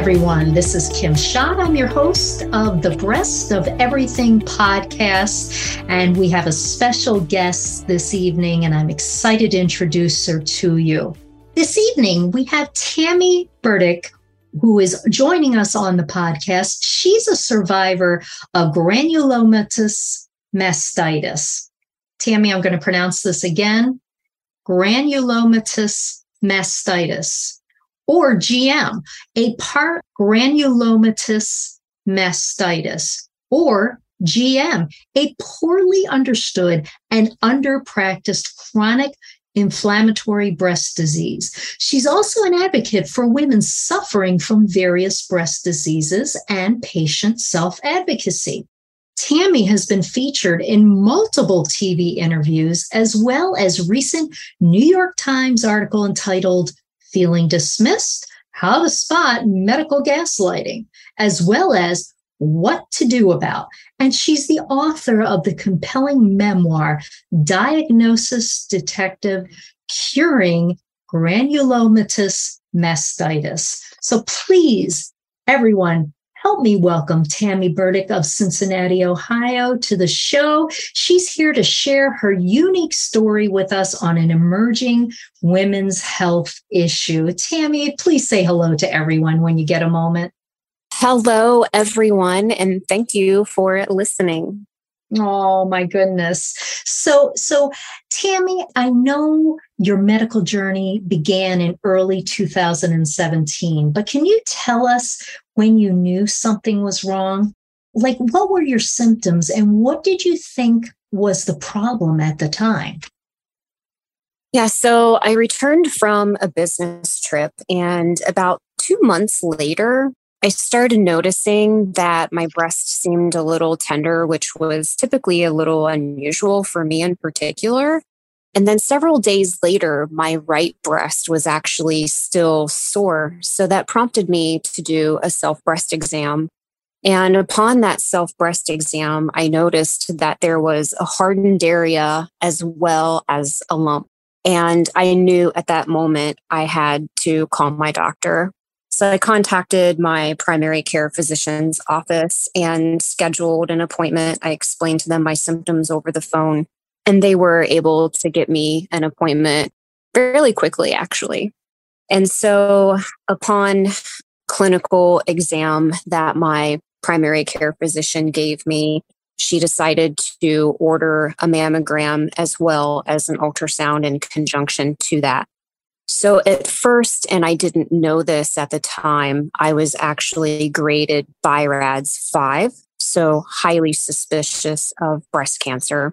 everyone. This is Kim Schott. I'm your host of the Breast of Everything podcast, and we have a special guest this evening, and I'm excited to introduce her to you. This evening, we have Tami Burdick, who is joining us on the podcast. She's a survivor of granulomatous mastitis. Tami, I'm going to pronounce this again granulomatous mastitis or GM, a part granulomatous mastitis, or GM, a poorly understood and under-practiced chronic inflammatory breast disease. She's also an advocate for women suffering from various breast diseases and patient self advocacy. Tami has been featured in multiple TV interviews, as well as recent New York Times article entitled feeling dismissed, how to spot medical gaslighting, as well as what to do about. And she's the author of the compelling memoir, Diagnosis Detective Curing Granulomatous Mastitis. So please, everyone, Help me welcome Tami Burdick of Cincinnati, Ohio to the show. She's here to share her unique story with us on an emerging women's health issue. Tami, please say hello to everyone when you get a moment. Hello, everyone, and thank you for listening. Oh my goodness. So so Tami, I know your medical journey began in early 2017, but can you tell us when you knew something was wrong? Like what were your symptoms and what did you think was the problem at the time? Yeah, so I returned from a business trip and about 2 months later, I started noticing that my breast seemed a little tender, which was typically a little unusual for me in particular. And then several days later, my right breast was actually still sore. So that prompted me to do a self breast exam. And upon that self breast exam, I noticed that there was a hardened area as well as a lump. And I knew at that moment I had to call my doctor. So I contacted my primary care physician's office and scheduled an appointment. I explained to them my symptoms over the phone, and they were able to get me an appointment fairly quickly, actually. And so upon clinical exam that my primary care physician gave me, she decided to order a mammogram as well as an ultrasound in conjunction to that. So at first, and I didn't know this at the time, I was actually graded BI-RADS 5, so highly suspicious of breast cancer.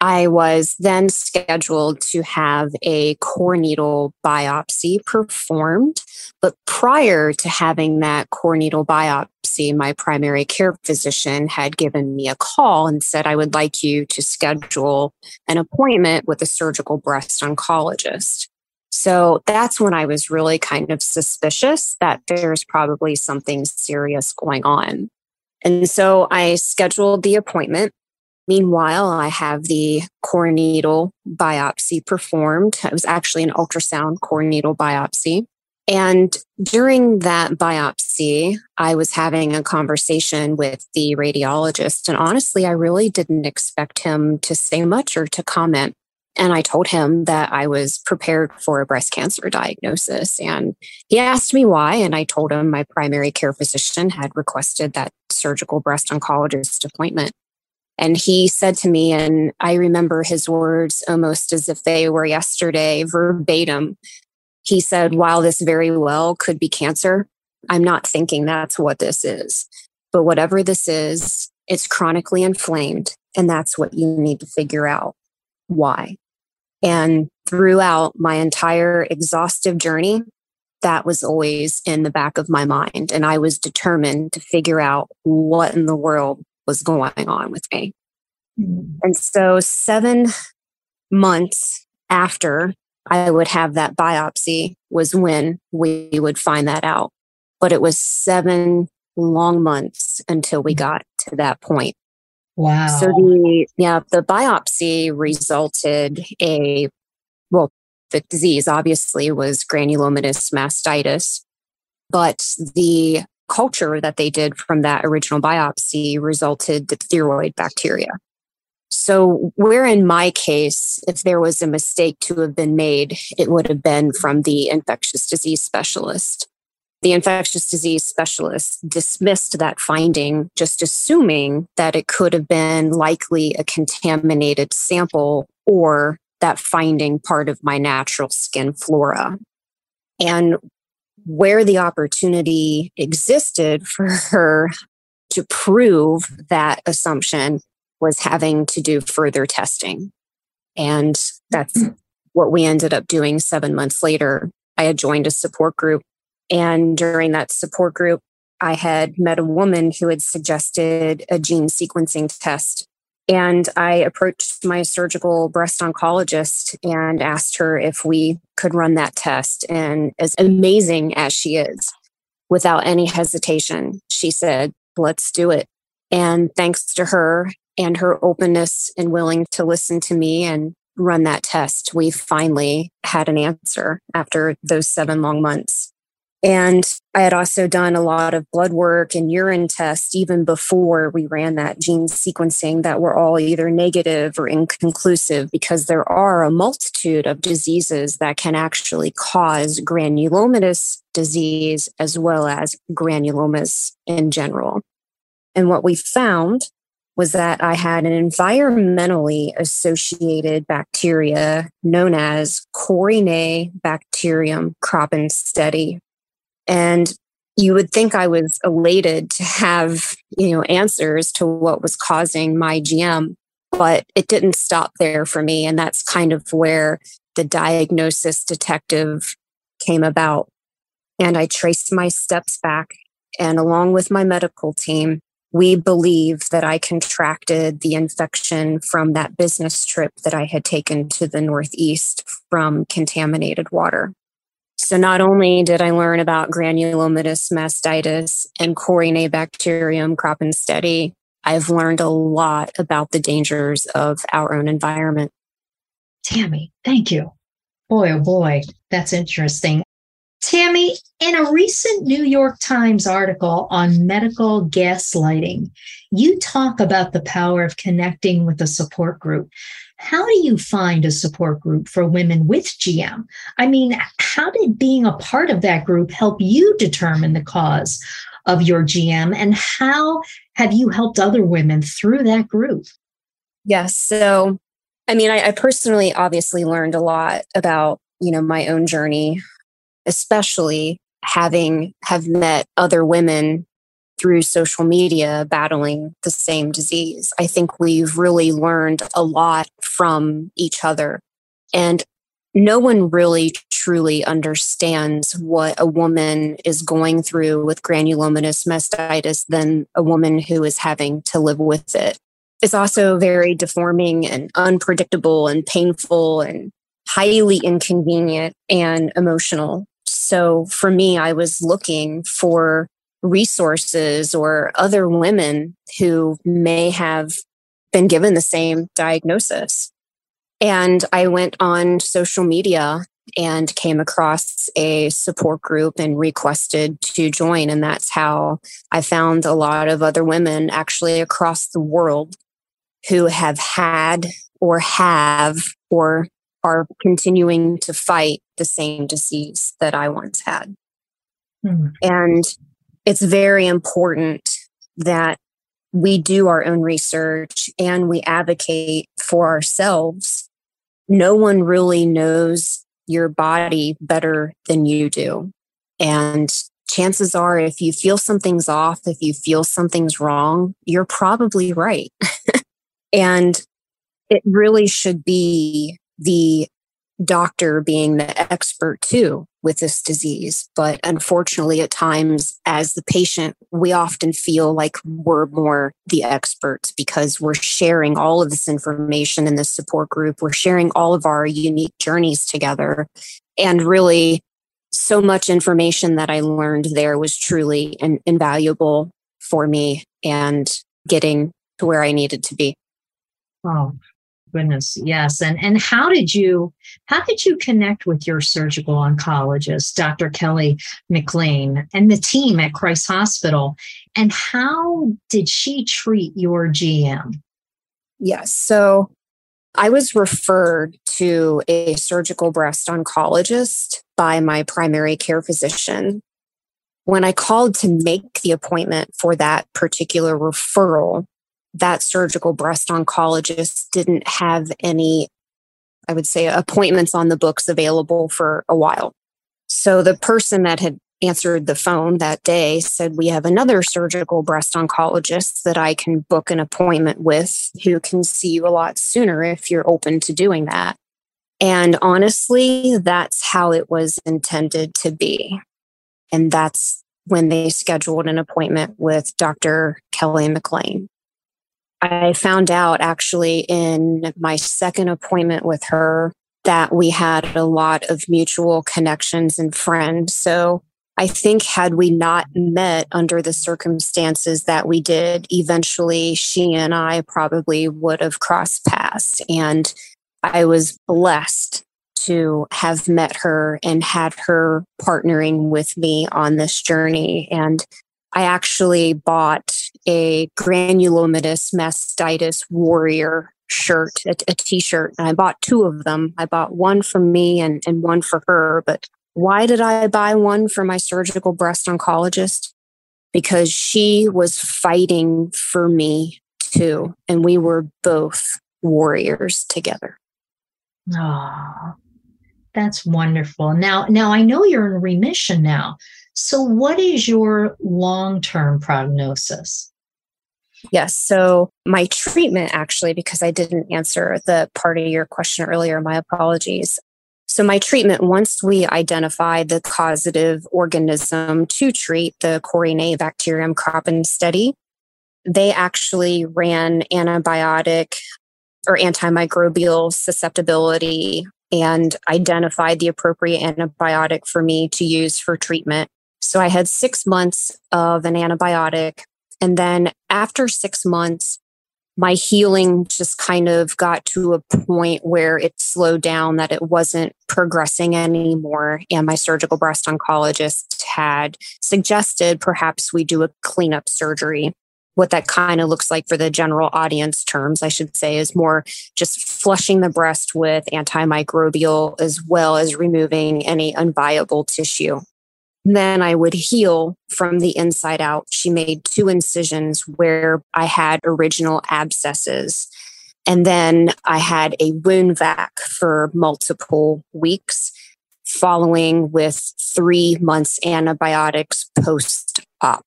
I was then scheduled to have a core needle biopsy performed. But prior to having that core needle biopsy, my primary care physician had given me a call and said, I would like you to schedule an appointment with a surgical breast oncologist. So that's when I was really kind of suspicious that there's probably something serious going on. And so I scheduled the appointment. Meanwhile, I have the core needle biopsy performed. It was actually an ultrasound core needle biopsy. And during that biopsy, I was having a conversation with the radiologist. And honestly, I really didn't expect him to say much or to comment. And I told him that I was prepared for a breast cancer diagnosis. And he asked me why. And I told him my primary care physician had requested that surgical breast oncologist appointment. And he said to me, and I remember his words almost as if they were yesterday, verbatim. He said, while this very well could be cancer, I'm not thinking that's what this is. But whatever this is, it's chronically inflamed. And that's what you need to figure out why. And throughout my entire exhaustive journey, that was always in the back of my mind. And I was determined to figure out what in the world was going on with me. Mm-hmm. And so, seven months after I would have that biopsy was when we would find that out. But it was seven long months until we got to that point. Wow. So the yeah, the biopsy resulted a well, the disease obviously was granulomatous mastitis. but the culture that they did from that original biopsy resulted diphtheroid bacteria. So, where in my case, if there was a mistake to have been made, it would have been from the infectious disease specialist. The infectious disease specialist dismissed that finding, just assuming that it could have been likely a contaminated sample or that finding part of my natural skin flora. And where the opportunity existed for her to prove that assumption was having to do further testing. And that's mm-hmm. what we ended up doing seven months later. I had joined a support group. And during that support group, I had met a woman who had suggested a gene sequencing test. And I approached my surgical breast oncologist and asked her if we could run that test. And as amazing as she is, without any hesitation, she said, let's do it. And thanks to her and her openness and willing to listen to me and run that test, we finally had an answer after those seven long months. And I had also done a lot of blood work and urine tests even before we ran that gene sequencing that were all either negative or inconclusive because there are a multitude of diseases that can actually cause granulomatous disease as well as granulomas in general. And what we found was that I had an environmentally associated bacteria known as Corine Bacterium. And you would think I was elated to have, you know, answers to what was causing my GM, but it didn't stop there for me. And that's kind of where the diagnosis detective came about. And I traced my steps back and along with my medical team, we believe that I contracted the infection from that business trip that I had taken to the Northeast from contaminated water. So not only did I learn about granulomatous mastitis and Corynebacterium kroppenstedtii, I've learned a lot about the dangers of our own environment. Tami, thank you. Boy, oh boy, that's interesting. Tami, in a recent New York Times article on medical gaslighting, you talk about the power of connecting with a support group. How do you find a support group for women with GM? I mean, how did being a part of that group help you determine the cause of your GM? And how have you helped other women through that group? Yes. So, I mean, I, I personally obviously learned a lot about, you know, my own journey especially having have met other women through social media battling the same disease. I think we've really learned a lot from each other. And no one really truly understands what a woman is going through with granulomatous mastitis than a woman who is having to live with it. It's also very deforming and unpredictable and painful and highly inconvenient and emotional so for me, I was looking for resources or other women who may have been given the same diagnosis. And I went on social media and came across a support group and requested to join. And that's how I found a lot of other women actually across the world who have had or have or are continuing to fight the same disease that I once had. Mm. And it's very important that we do our own research and we advocate for ourselves. No one really knows your body better than you do. And chances are, if you feel something's off, if you feel something's wrong, you're probably right. and it really should be the doctor being the expert too with this disease. But unfortunately, at times, as the patient, we often feel like we're more the experts because we're sharing all of this information in this support group. We're sharing all of our unique journeys together. And really, so much information that I learned there was truly in- invaluable for me and getting to where I needed to be. Wow. Goodness, yes. And and how did you how did you connect with your surgical oncologist, Dr. Kelly McLean, and the team at Christ Hospital? And how did she treat your GM? Yes. So I was referred to a surgical breast oncologist by my primary care physician. When I called to make the appointment for that particular referral, that surgical breast oncologist didn't have any, I would say, appointments on the books available for a while. So the person that had answered the phone that day said, We have another surgical breast oncologist that I can book an appointment with who can see you a lot sooner if you're open to doing that. And honestly, that's how it was intended to be. And that's when they scheduled an appointment with Dr. Kelly McLean. I found out actually in my second appointment with her that we had a lot of mutual connections and friends. So I think had we not met under the circumstances that we did, eventually she and I probably would have crossed paths. And I was blessed to have met her and had her partnering with me on this journey. And I actually bought a granulomatous mastitis warrior shirt, a a t-shirt, and I bought two of them. I bought one for me and, and one for her. But why did I buy one for my surgical breast oncologist? Because she was fighting for me too. And we were both warriors together. Oh, that's wonderful. Now, now I know you're in remission now. So, what is your long term prognosis? Yes. So, my treatment actually, because I didn't answer the part of your question earlier, my apologies. So, my treatment, once we identified the causative organism to treat the Corynebacterium kroppenstedtii, they actually ran antibiotic or antimicrobial susceptibility and identified the appropriate antibiotic for me to use for treatment. So I had six months of an antibiotic. And then after six months, my healing just kind of got to a point where it slowed down, that it wasn't progressing anymore. And my surgical breast oncologist had suggested perhaps we do a cleanup surgery. What that kind of looks like for the general audience terms, I should say, is more just flushing the breast with antimicrobial as well as removing any unviable tissue. Then I would heal from the inside out. She made two incisions where I had original abscesses. And then I had a wound vac for multiple weeks, following with three months antibiotics post op.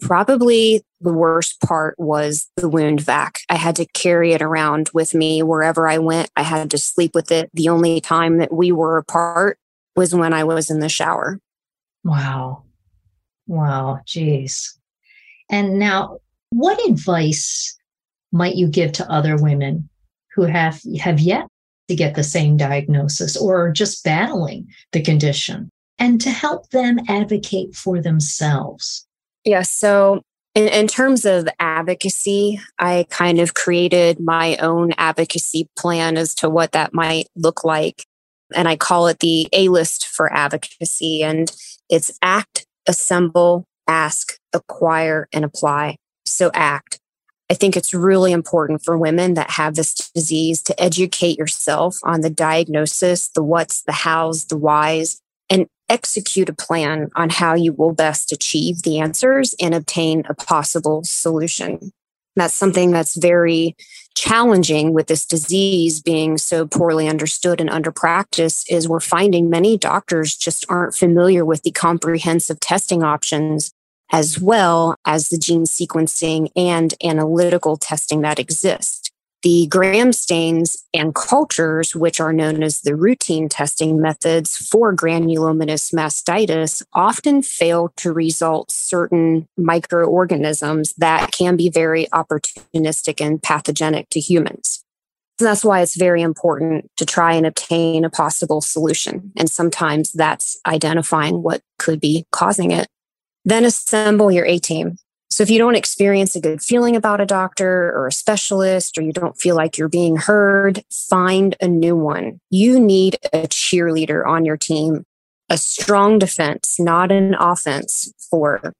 Probably the worst part was the wound vac. I had to carry it around with me wherever I went. I had to sleep with it. The only time that we were apart was when I was in the shower. Wow. Wow. Geez. And now, what advice might you give to other women who have, have yet to get the same diagnosis or are just battling the condition and to help them advocate for themselves? Yeah. So, in, in terms of advocacy, I kind of created my own advocacy plan as to what that might look like. And I call it the A list for advocacy. And it's act, assemble, ask, acquire, and apply. So act. I think it's really important for women that have this disease to educate yourself on the diagnosis, the what's, the how's, the why's, and execute a plan on how you will best achieve the answers and obtain a possible solution. That's something that's very challenging with this disease being so poorly understood and under practice is we're finding many doctors just aren't familiar with the comprehensive testing options as well as the gene sequencing and analytical testing that exist. The gram stains and cultures, which are known as the routine testing methods for granulomatous mastitis, often fail to result certain microorganisms that can be very opportunistic and pathogenic to humans. So that's why it's very important to try and obtain a possible solution. And sometimes that's identifying what could be causing it. Then assemble your A team. So if you don't experience a good feeling about a doctor or a specialist, or you don't feel like you're being heard, find a new one. You need a cheerleader on your team, a strong defense, not an offense for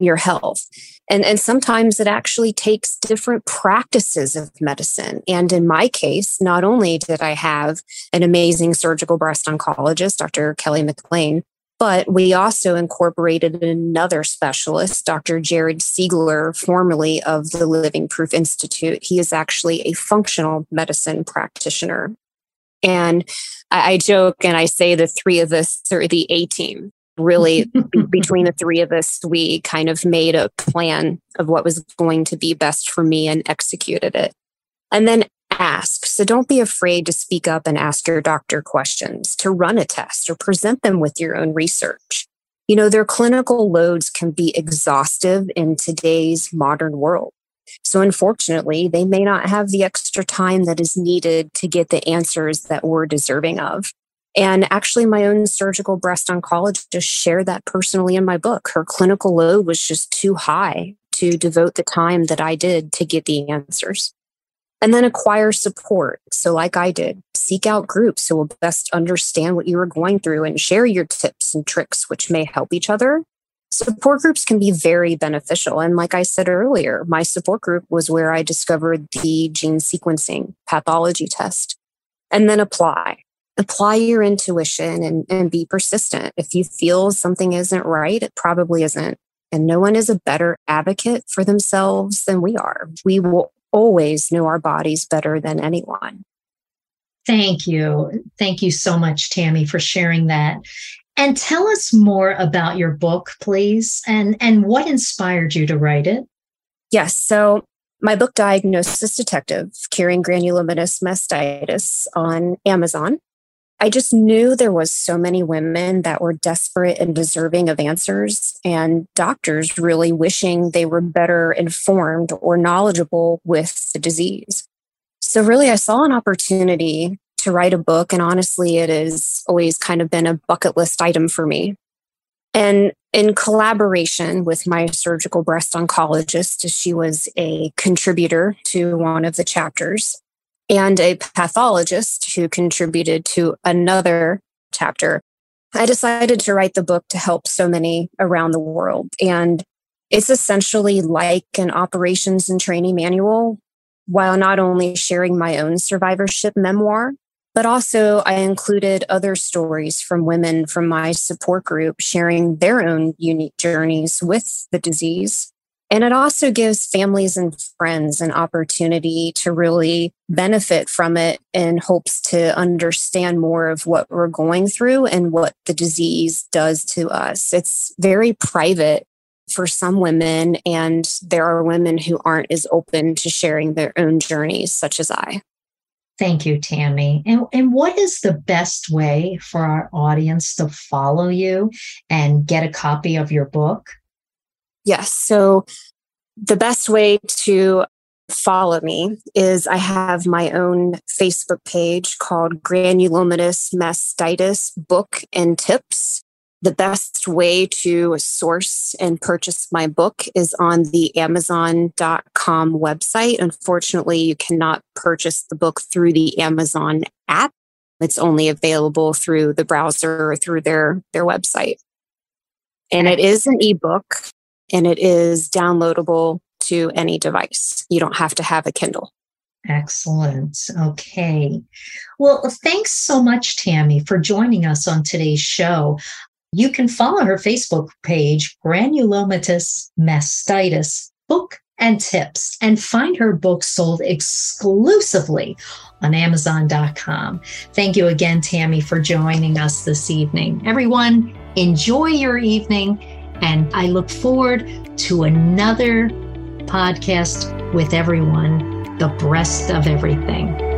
your health. And, and sometimes it actually takes different practices of medicine. And in my case, not only did I have an amazing surgical breast oncologist, Dr. Kelly McLean, but we also incorporated another specialist, Dr. Jared Seigler, formerly of the Living Proof Institute. He is actually a functional medicine practitioner. And I, I joke and I say the three of us are the A team really between the three of us, we kind of made a plan of what was going to be best for me and executed it. And then ask. So don't be afraid to speak up and ask your doctor questions, to run a test or present them with your own research. You know, their clinical loads can be exhaustive in today's modern world. So, unfortunately, they may not have the extra time that is needed to get the answers that we're deserving of. And actually, my own surgical breast oncologist shared that personally in my book. Her clinical load was just too high to devote the time that I did to get the answers. And then acquire support. So, like I did, seek out groups who will best understand what you are going through and share your tips and tricks, which may help each other. Support groups can be very beneficial. And like I said earlier, my support group was where I discovered the gene sequencing pathology test. And then apply apply your intuition and, and be persistent. If you feel something isn't right, it probably isn't. And no one is a better advocate for themselves than we are. We will always know our bodies better than anyone. Thank you. Thank you so much, Tami, for sharing that. And tell us more about your book, please, and, and what inspired you to write it. Yes. So my book, Diagnosis Detective Curing Granulomatous Mastitis, on Amazon. I just knew there was so many women that were desperate and deserving of answers and doctors really wishing they were better informed or knowledgeable with the disease. So really I saw an opportunity to write a book and honestly it has always kind of been a bucket list item for me. And in collaboration with my surgical breast oncologist, she was a contributor to one of the chapters and a pathologist who contributed to another chapter. I decided to write the book to help so many around the world. And it's essentially like an operations and training manual, while not only sharing my own survivorship memoir, but also I included other stories from women from my support group sharing their own unique journeys with the disease and it also gives families and friends an opportunity to really benefit from it in hopes to understand more of what we're going through and what the disease does to us. It's very private for some women, and there are women who aren't as open to sharing their own journeys, such as I. Thank you, Tami. And, and what is the best way for our audience to follow you and get a copy of your book? Yes. So the best way to follow me is I have my own Facebook page called Granulomatous Mastitis Book and Tips. The best way to source and purchase my book is on the Amazon.com website. Unfortunately, you cannot purchase the book through the Amazon app. It's only available through the browser or through their, their website. And it is an ebook and it is downloadable to any device. You don't have to have a Kindle. Excellent. Okay. Well, thanks so much, Tami, for joining us on today's show. You can follow her Facebook page, Granulomatous Mastitis Book and Tips, and find her book sold exclusively on Amazon.com. Thank you again, Tami, for joining us this evening. Everyone, enjoy your evening and I look forward to another podcast with everyone, the breast of everything.